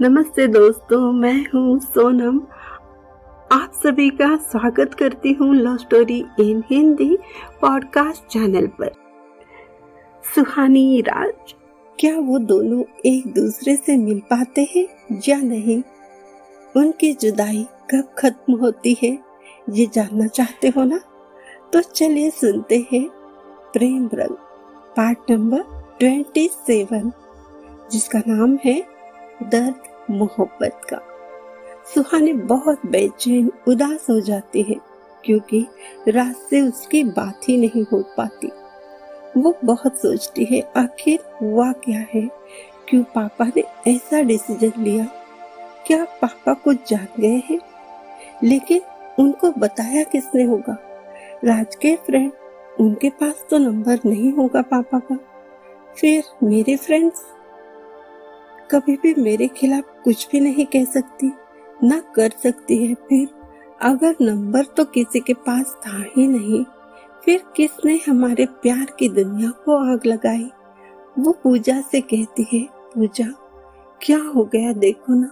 नमस्ते दोस्तों, मैं हूँ सोनम। आप सभी का स्वागत करती हूँ love story in Hindi podcast channel पर। सुहानी राज, क्या वो दोनों एक दूसरे से मिल पाते हैं या नहीं? उनकी जुदाई कब खत्म होती है, ये जानना चाहते हो ना? तो चलिए सुनते हैं प्रेम रंग, पार्ट नंबर ट्वेंटी सेवन, जिसका नाम है दर्द, मोहब्बत का। सुहाने बहुत बेचैन, उदास हो जाती है, क्योंकि रात से उसकी बात ही नहीं हो पाती। वो बहुत सोचती है, आखिर हुआ क्या है? क्यों पापा ने ऐसा डिसीज़न लिया? क्या पापा कुछ जान गए हैं? लेकिन उनको बताया किसने होगा? राज के फ्रेंड उनके पास तो नंबर नहीं होगा पापा का। फिर मेरे फ्रेंड्स कभी भी मेरे खिलाफ कुछ भी नहीं कह सकती, ना कर सकती है फिर। अगर नंबर तो किसी के पास था ही नहीं, फिर किसने हमारे प्यार की दुनिया को आग लगाई? वो पूजा से कहती है, पूजा, क्या हो गया देखो ना,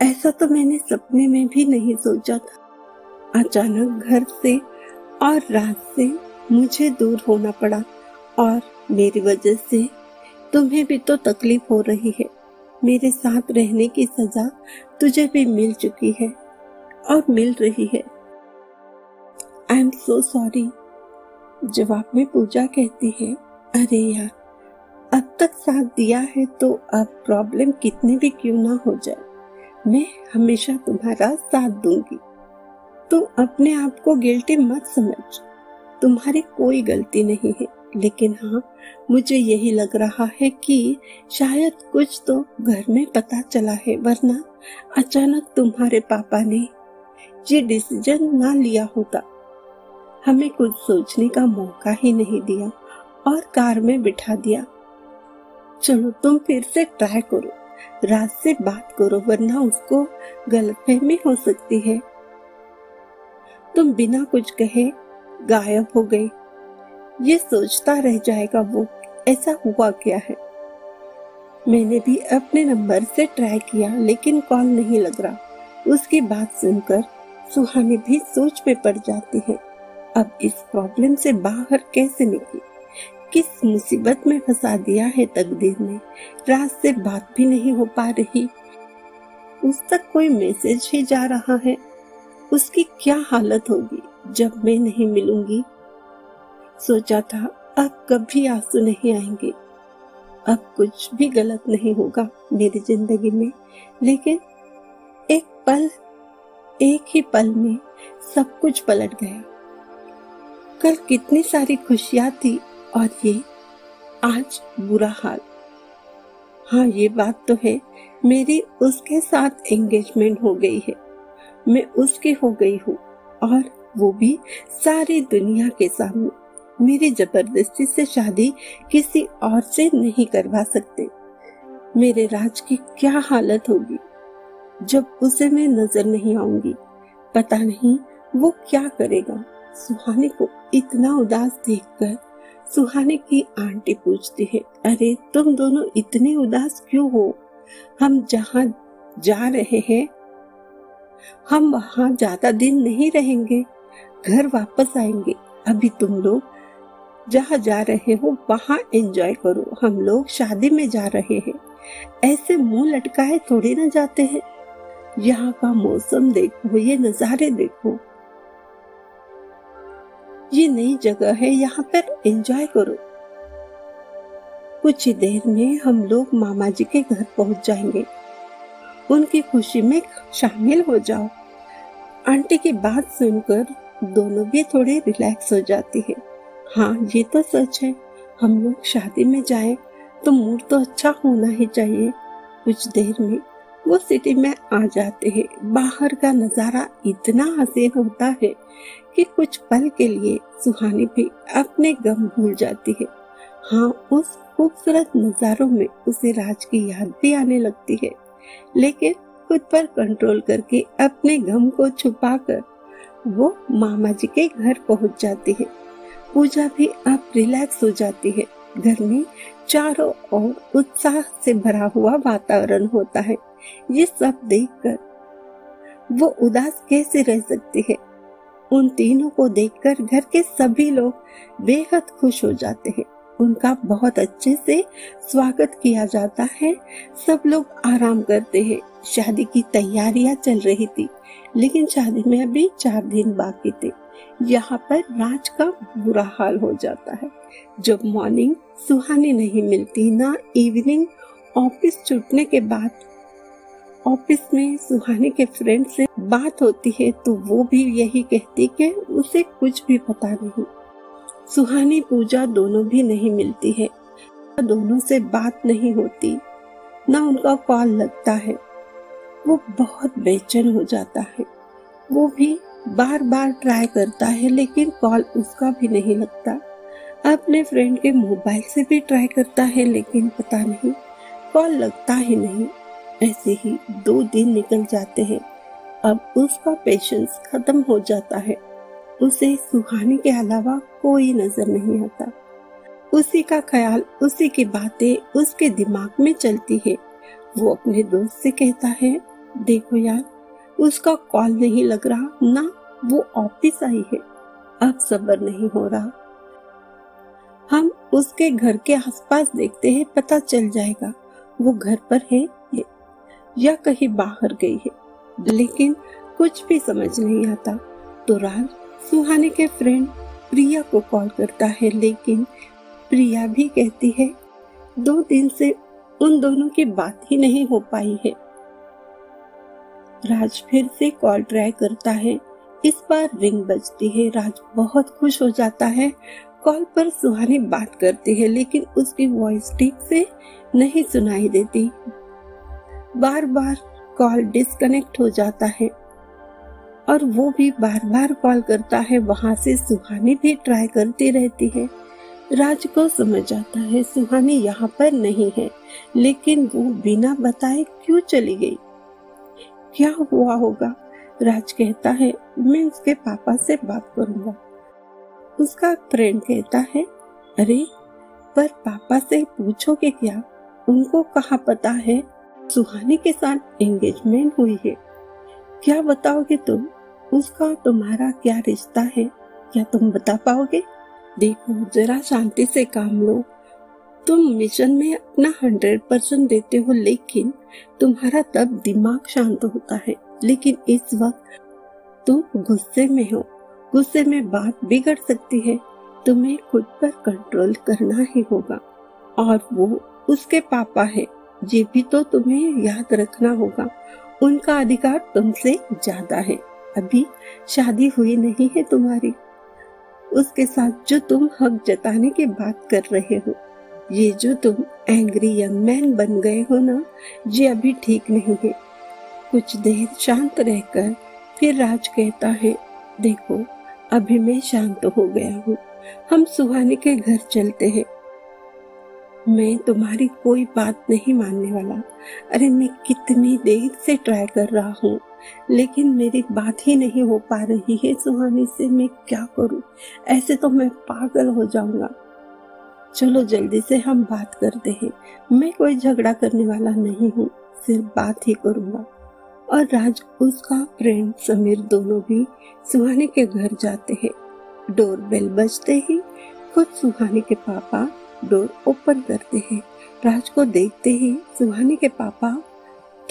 ऐसा तो मैंने सपने में भी नहीं सोचा था। अचानक घर से और रात से मुझे दूर होना पड़ा और मेरी वजह से तुम्हें भी तो तकलीफ़ हो रही है। मेरे साथ रहने की सजा तुझे भी मिल चुकी है और मिल रही है। आई एम सो सॉरी जवाब में पूजा कहती है। अरे यार, अब तक साथ दिया है तो अब प्रॉब्लम कितनी भी क्यों ना हो जाए। मैं हमेशा तुम्हारा साथ दूँगी। तुम अपने आप को गिल्टी मत समझ। तुम्हारी कोई गलती नहीं है। लेकिन हाँ मुझे यही लग रहा है कि शायद कुछ तो घर में पता चला है, वरना अचानक तुम्हारे पापा ने ये डिसीज़न ना लिया होता। हमें कुछ सोचने का मौका ही नहीं दिया और कार में बिठा दिया। चलो तुम फिर से ट्राई करो, रात से बात करो, वरना उसको गलतफहमी हो सकती है। तुम बिना कुछ कहे गायब हो गई। ये सोचता रह जाएगा वो, ऐसा हुआ क्या है? मैंने भी अपने नंबर से ट्राई किया, लेकिन कॉल नहीं लग रहा। उसकी बात सुनकर सुहानी भी सोच में पड़ जाती है। अब इस प्रॉब्लम से बाहर कैसे निकली? किस मुसीबत में फंसा दिया है तकदीर ने? रात से बात भी नहीं हो पा रही। उस तक कोई मैसेज ही जा रहा है। उसकी क्या हालत होगी? जब मैं नहीं मिलूँगी। सोचा था, अब कभी आँसू नहीं आएँगे। अब कुछ भी गलत नहीं होगा मेरी ज़िंदगी में, लेकिन एक पल, एक ही पल में सब कुछ पलट गया। कल कितनी सारी खुशियाँ थी और ये आज बुरा हाल। हाँ ये बात तो है, मेरी उसके साथ एंगेजमेंट हो गई है। मैं उसकी हो गई हूँ और वो भी सारी दुनिया के सामने। मेरी ज़बरदस्ती से शादी किसी और से नहीं करवा सकते। मेरे राज की क्या हालत होगी? जब उसे मैं नज़र नहीं आऊँगी। पता नहीं वो क्या करेगा। सुहाने को इतना उदास देखकर सुहाने की आंटी पूछती है, अरे, तुम दोनों इतने उदास क्यों हो? हम जहाँ जा रहे हैं, हम वहाँ ज़्यादा दिन नहीं रहेंगे। घर वापस आएँगे। अभी तुम लोग जहाँ जा रहे हो, वहाँ एंजॉय करो। हम लोग शादी में जा रहे हैं। ऐसे मुँह लटकाए थोड़ी ना जाते हैं। यहाँ का मौसम देखो, ये नजारे देखो। ये नई जगह है, यहाँ पर एंजॉय करो। कुछ ही देर में हम लोग मामा जी के घर पहुँच जाएँगे। उनकी खुशी में शामिल हो जाओ। आंटी की बात सुनकर दोनों भी थोड़े रिलैक्स हो जाती है। हाँ ये तो सच है। हम लोग शादी में जाए तो मूड तो अच्छा होना ही चाहिए। कुछ देर में वो सिटी में आ जाते हैं। बाहर का नज़ारा इतना हसीन होता है कि कुछ पल के लिए सुहानी भी अपने गम भूल जाती है। हाँ उस खूबसूरत नजारों में उसे राज की याद भी आने लगती है। लेकिन खुद पर कंट्रोल करके अपने गम को छुपाकर वो मामा जी के घर पहुँच जाती है। पूजा भी अब रिलैक्स हो जाती है। घर में चारों ओर उत्साह से भरा हुआ वातावरण होता है। ये सब देखकर वो उदास कैसे रह सकती है? उन तीनों को देखकर घर के सभी लोग बेहद खुश हो जाते हैं। उनका बहुत अच्छे से स्वागत किया जाता है। सब लोग आराम करते हैं। शादी की तैयारियाँ चल रही थी, लेकिन शादी में अभी चार दिन बाकी थे। यहाँ पर राज का बुरा हाल हो जाता है। जब मॉर्निंग सुहानी नहीं मिलती, ना इवनिंग ऑफ़िस छूटने के बाद ऑफ़िस में सुहानी के फ्रेंड से बात होती है तो वो भी यही कहती कि उसे कुछ भी पता नहीं। सुहानी पूजा दोनों भी नहीं मिलती है। दोनों से बात नहीं होती। ना उनका कॉल लगता है। वो बहुत बेचैन हो जाता है। वो भी बार बार ट्राई करता है, लेकिन कॉल उसका भी नहीं लगता। अपने फ्रेंड के मोबाइल से भी ट्राई करता है, लेकिन पता नहीं, कॉल लगता ही नहीं। ऐसे ही दो दिन निकल जाते हैं। अब उसका पेशेंस खत्म हो जाता है। उसे सुहाने के अलावा कोई नज़र नहीं आता। उसी का ख्याल, उसी की बातें उसके दिमाग में चलती है। वो अपने दोस्त से कहता है, देखो यार, उसका कॉल नहीं लग रहा, ना वो ऑफ़िस आई है। अब सबर नहीं हो रहा। हम उसके घर के आसपास देखते हैं, पता चल जाएगा, वो घर पर है या कहीं बाहर गई है। लेकिन कुछ भी समझ नहीं आता। तो राज सुहाने के फ्रेंड प्रिया को कॉल करता है, लेकिन प्रिया भी कहती है, दो दिन से उन दोनों की बात ही नहीं हो पाई है। राज फिर से कॉल ट्राई करता है। इस बार रिंग बजती है। राज बहुत खुश हो जाता है। कॉल पर सुहानी बात करती है, लेकिन उसकी वॉइस ठीक से नहीं सुनाई देती। बार बार कॉल डिस्कनेक्ट हो जाता है। और वो भी बार बार कॉल करता है, वहाँ से सुहानी भी ट्राई करती रहती है। राज को समझ आता है, सुहानी यहाँ पर नहीं है, लेकिन वो बिना बताए क्यों चली गई? क्या हुआ होगा? राज कहता है, मैं उसके पापा से बात करूँगा। उसका फ्रेंड कहता है, अरे, पर पापा से पूछोगे क्या? उनको कहा पता है? सुहानी के साथ एंगेजमेंट हुई है। क्या बताओगे तुम? उसका तुम्हारा क्या रिश्ता है? क्या तुम बता पाओगे? देखो, जरा शांति से काम लो। तुम मिशन में अपना हंड्रेड परसेंट देते हो, लेकिन तुम्हारा तब दिमाग शांत होता है। लेकिन इस वक्त तुम गुस्से में हो। गुस्से में बात बिगड़ सकती है। तुम्हें खुद पर कंट्रोल करना ही होगा। और वो उसके पापा है। ये भी तो तुम्हें याद रखना होगा। उनका अधिकार तुमसे ज़्यादा है। अभी शादी हुई नहीं है तुम्हारी। उसके साथ जो तुम हक जताने की बात कर रहे हो, ये जो तुम एंग्री यंग मैन बन गए हो ना, ये अभी ठीक नहीं है। कुछ देर शांत रहकर फिर राज कहता है, देखो, अभी मैं शांत हो गया हूँ। हम सुहाने के घर चलते हैं। मैं तुम्हारी कोई बात नहीं मानने वाला। अरे मैं कितनी देर से ट्राई कर रहा हूँ। लेकिन मेरी बात ही नहीं हो पा रही है सुहानी से मैं क्या करूँ? ऐसे तो मैं पागल हो जाऊँगा। चलो जल्दी से हम बात करते हैं। मैं कोई झगड़ा करने वाला नहीं हूँ, सिर्फ़ बात ही करूँगा। और राज, उसका फ्रेंड समीर दोनों भी सुहानी के घर जाते हैं। डोर बेल बजते ही खुद सुहानी के पापा डोर ओपन करते हैं। राज को देखते ही सुहानी के पापा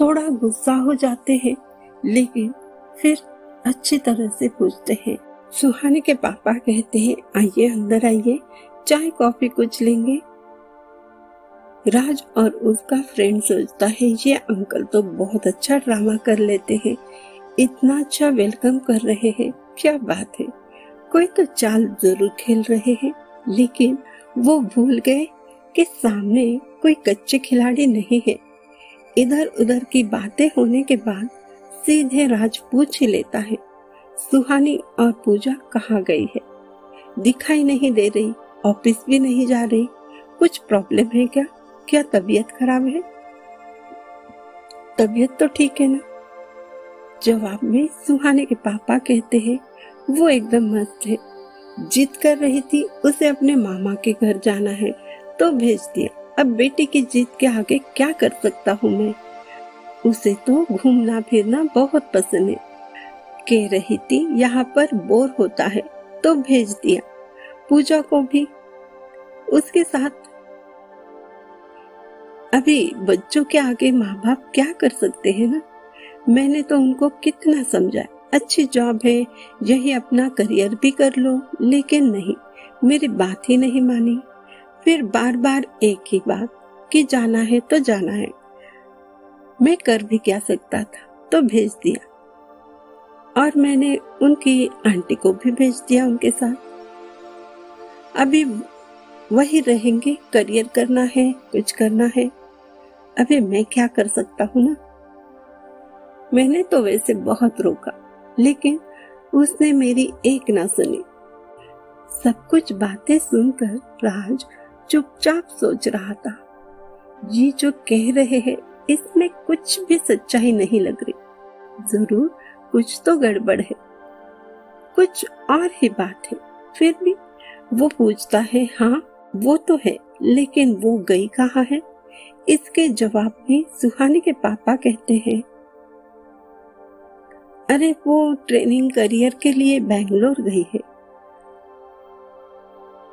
थोड़ा गुस्सा हो जाते हैं। लेकिन फिर अच्छी तरह से पूछते हैं। सुहानी के पापा कहते हैं, आइए, अंदर आइए, चाय, कॉफ़ी कुछ लेंगे। राज और उसका फ्रेंड सोचता है, ये अंकल तो बहुत अच्छा ड्रामा कर लेते हैं। इतना अच्छा वेलकम कर रहे हैं। क्या बात है। कोई तो चाल ज़रूर खेल रहे हैं। लेकिन वो भूल गए कि सामने कोई कच्चे खिलाड़ी नहीं है। इधर उधर की बातें होने के बाद सीधे राज पूछ लेता है, सुहानी और पूजा कहाँ गई है? दिखाई नहीं दे रही, ऑफ़िस भी नहीं जा रही, कुछ प्रॉब्लम है क्या? क्या तबीयत खराब है? तबीयत तो ठीक है ना? जवाब में सुहाने के पापा कहते हैं, वो एकदम मस्त है। जिद कर रही थी उसे अपने मामा के घर जाना है तो भेज दिया। अब बेटी की जीत के आगे क्या कर सकता हूँ मैं? उसे तो घूमना फिरना बहुत पसंद है। कह रही थी, यहाँ पर बोर होता है तो भेज दिया। पूजा को भी। उसके साथ, अभी बच्चों के आगे माँ बाप क्या कर सकते हैं ना? मैंने तो उनको कितना समझाया। अच्छी जॉब है, यही अपना करियर भी कर लो, लेकिन नहीं, मेरी बात ही नहीं मानी। फिर बार बार एक ही बात, कि जाना है तो जाना है। मैं कर भी क्या सकता था तो भेज दिया। और मैंने उनकी आंटी को भी भेज दिया उनके साथ। अभी वही रहेंगे, करियर करना है, कुछ करना है। अभी मैं क्या कर सकता हूँ ना? मैंने तो वैसे बहुत रोका, लेकिन उसने मेरी एक ना सुनी। सब कुछ बातें सुनकर राज चुपचाप सोच रहा था। ये जो कह रहे हैं इसमें कुछ भी सच्चाई नहीं लग रही। ज़रूर कुछ तो गड़बड़ है। कुछ और ही बात है। फिर भी वो पूछता है हाँ वो तो है, लेकिन वो गई कहाँ है? इसके जवाब में सुहानी के पापा कहते हैं, अरे, वो ट्रेनिंग करियर के लिए बैंगलोर गई है।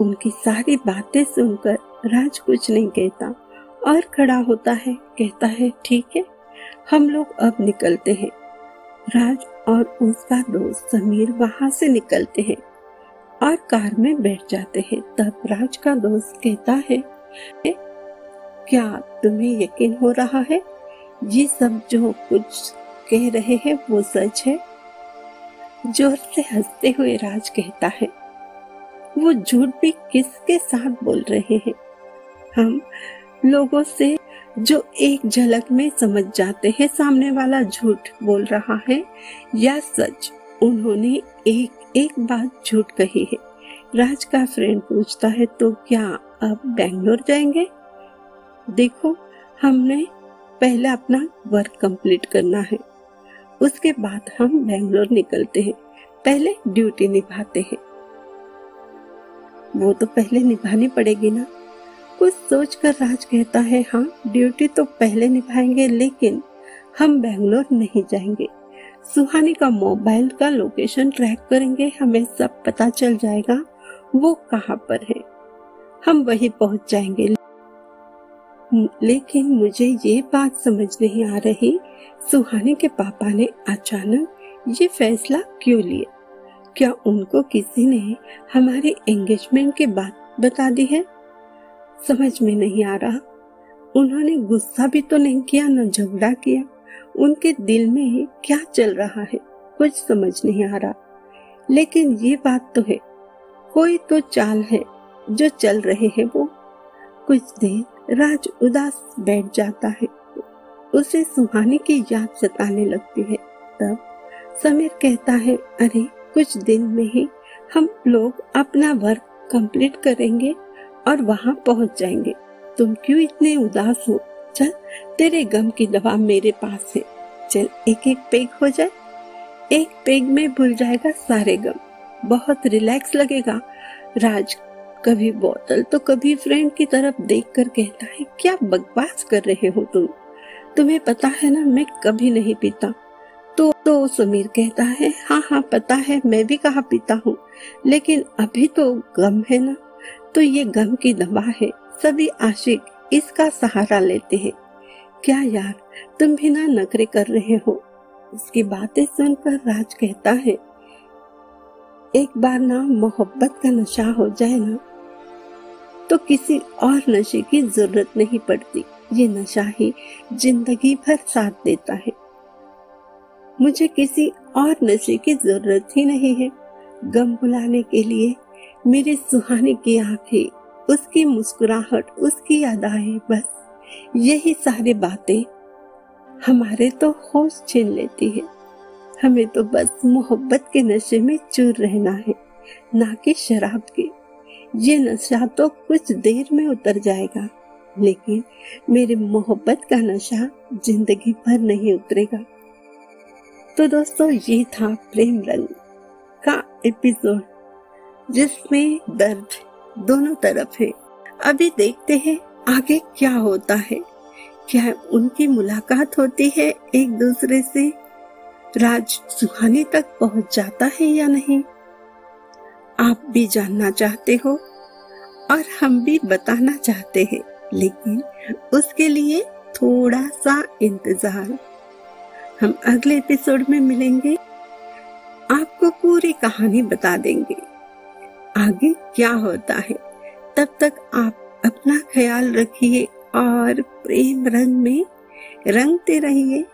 उनकी सारी बातें सुनकर राज कुछ नहीं कहता। और खड़ा होता है, कहता है, ठीक है, हम लोग अब निकलते हैं। राज और उसका दोस्त समीर वहाँ से निकलते हैं और कार में बैठ जाते हैं। तब राज का दोस्त कहता है क्या तुम्हें यकीन हो रहा है? ये सब जो कुछ कह रहे हैं वो सच है? ज़ोर से हँसते हुए राज कहता है, वो झूठ भी किसके साथ बोल रहे हैं? हम लोगों से जो एक झलक में समझ जाते हैं, सामने वाला झूठ बोल रहा है या सच, उन्होंने एक एक बात झूठ कही है। राज का फ्रेंड पूछता है तो क्या अब बेंगलोर जाएँगे? देखो, हमने पहले अपना वर्क कंप्लीट करना है। उसके बाद हम बेंगलोर निकलते हैं। पहले ड्यूटी निभाते हैं। वो तो पहले निभानी पड़ेगी ना? कुछ सोचकर राज कहता है हाँ ड्यूटी तो पहले निभाएँगे, लेकिन हम बेंगलोर नहीं जाएँगे। सुहानी का मोबाइल का लोकेशन ट्रैक करेंगे, हमें सब पता चल जाएगा, वो कहाँ पर है। हम वही पहुँच जाएँगे। लेकिन मुझे ये बात समझ नहीं आ रही, सुहानी के पापा ने अचानक ये फैसला क्यों लिया? क्या उनको किसी ने हमारे एंगेजमेंट के बात बता दी है? समझ में नहीं आ रहा। उन्होंने गुस्सा भी तो नहीं किया, न झगड़ा किया। उनके दिल में ही क्या चल रहा है, कुछ समझ नहीं आ रहा। लेकिन ये बात तो है, कोई तो चाल है जो चल रहे हैं वो। कुछ देर राज उदास बैठ जाता है, उसे सुहाने की याद सताने लगती है। तब समीर कहता है, अरे, कुछ दिन में ही हम लोग अपना वर्क कंप्लीट करेंगे। और वहाँ पहुँच जाएँगे। तुम क्यों इतने उदास हो? चल, तेरे गम की दवा मेरे पास है। चल एक एक पेग हो जाए। एक पेग में भूल जाएगा सारे गम। बहुत रिलैक्स लगेगा। राज, कभी बोतल तो कभी फ्रेंड की तरफ़ देखकर कहता है, क्या बकवास कर रहे हो तुम? तुम्हें पता है ना, मैं कभी नहीं पीता। तो तो समीर कहता है हाँ हाँ पता है, मैं भी कहा पीता हूँ। लेकिन अभी तो गम है ना। तो ये गम की दवा है। सभी आशिक इसका सहारा लेते हैं। क्या यार, तुम भी ना नखरे कर रहे हो। उसकी बातें सुनकर राज कहता है, एक बार ना मोहब्बत का नशा हो जाए ना तो किसी और नशे की ज़रूरत नहीं पड़ती। ये नशा ही ज़िंदगी भर साथ देता है। मुझे किसी और नशे की ज़रूरत ही नहीं है। गम बुलाने के लिए मेरे सुहाने की आँखें, उसकी मुस्कुराहट, उसकी अदाएँ, बस यही सारी बातें हमारे तो होश छीन लेती है। हमें तो बस मोहब्बत के नशे में चूर रहना है, ना कि शराब के। ये नशा तो कुछ देर में उतर जाएगा, लेकिन मेरे मोहब्बत का नशा ज़िंदगी भर नहीं उतरेगा। तो दोस्तों, ये था प्रेम रंग का एपिसोड जिसमें दर्द दोनों तरफ़ है। अभी देखते हैं आगे क्या होता है। क्या उनकी मुलाकात होती है एक दूसरे से? राज सुहानी तक पहुँच जाता है या नहीं? आप भी जानना चाहते हो और हम भी बताना चाहते हैं, लेकिन उसके लिए थोड़ा सा इंतज़ार। हम अगले एपिसोड में मिलेंगे। आपको पूरी कहानी बता देंगे। आगे क्या होता है? तब तक आप अपना ख्याल रखिए और प्रेम रंग में रंगते रहिए।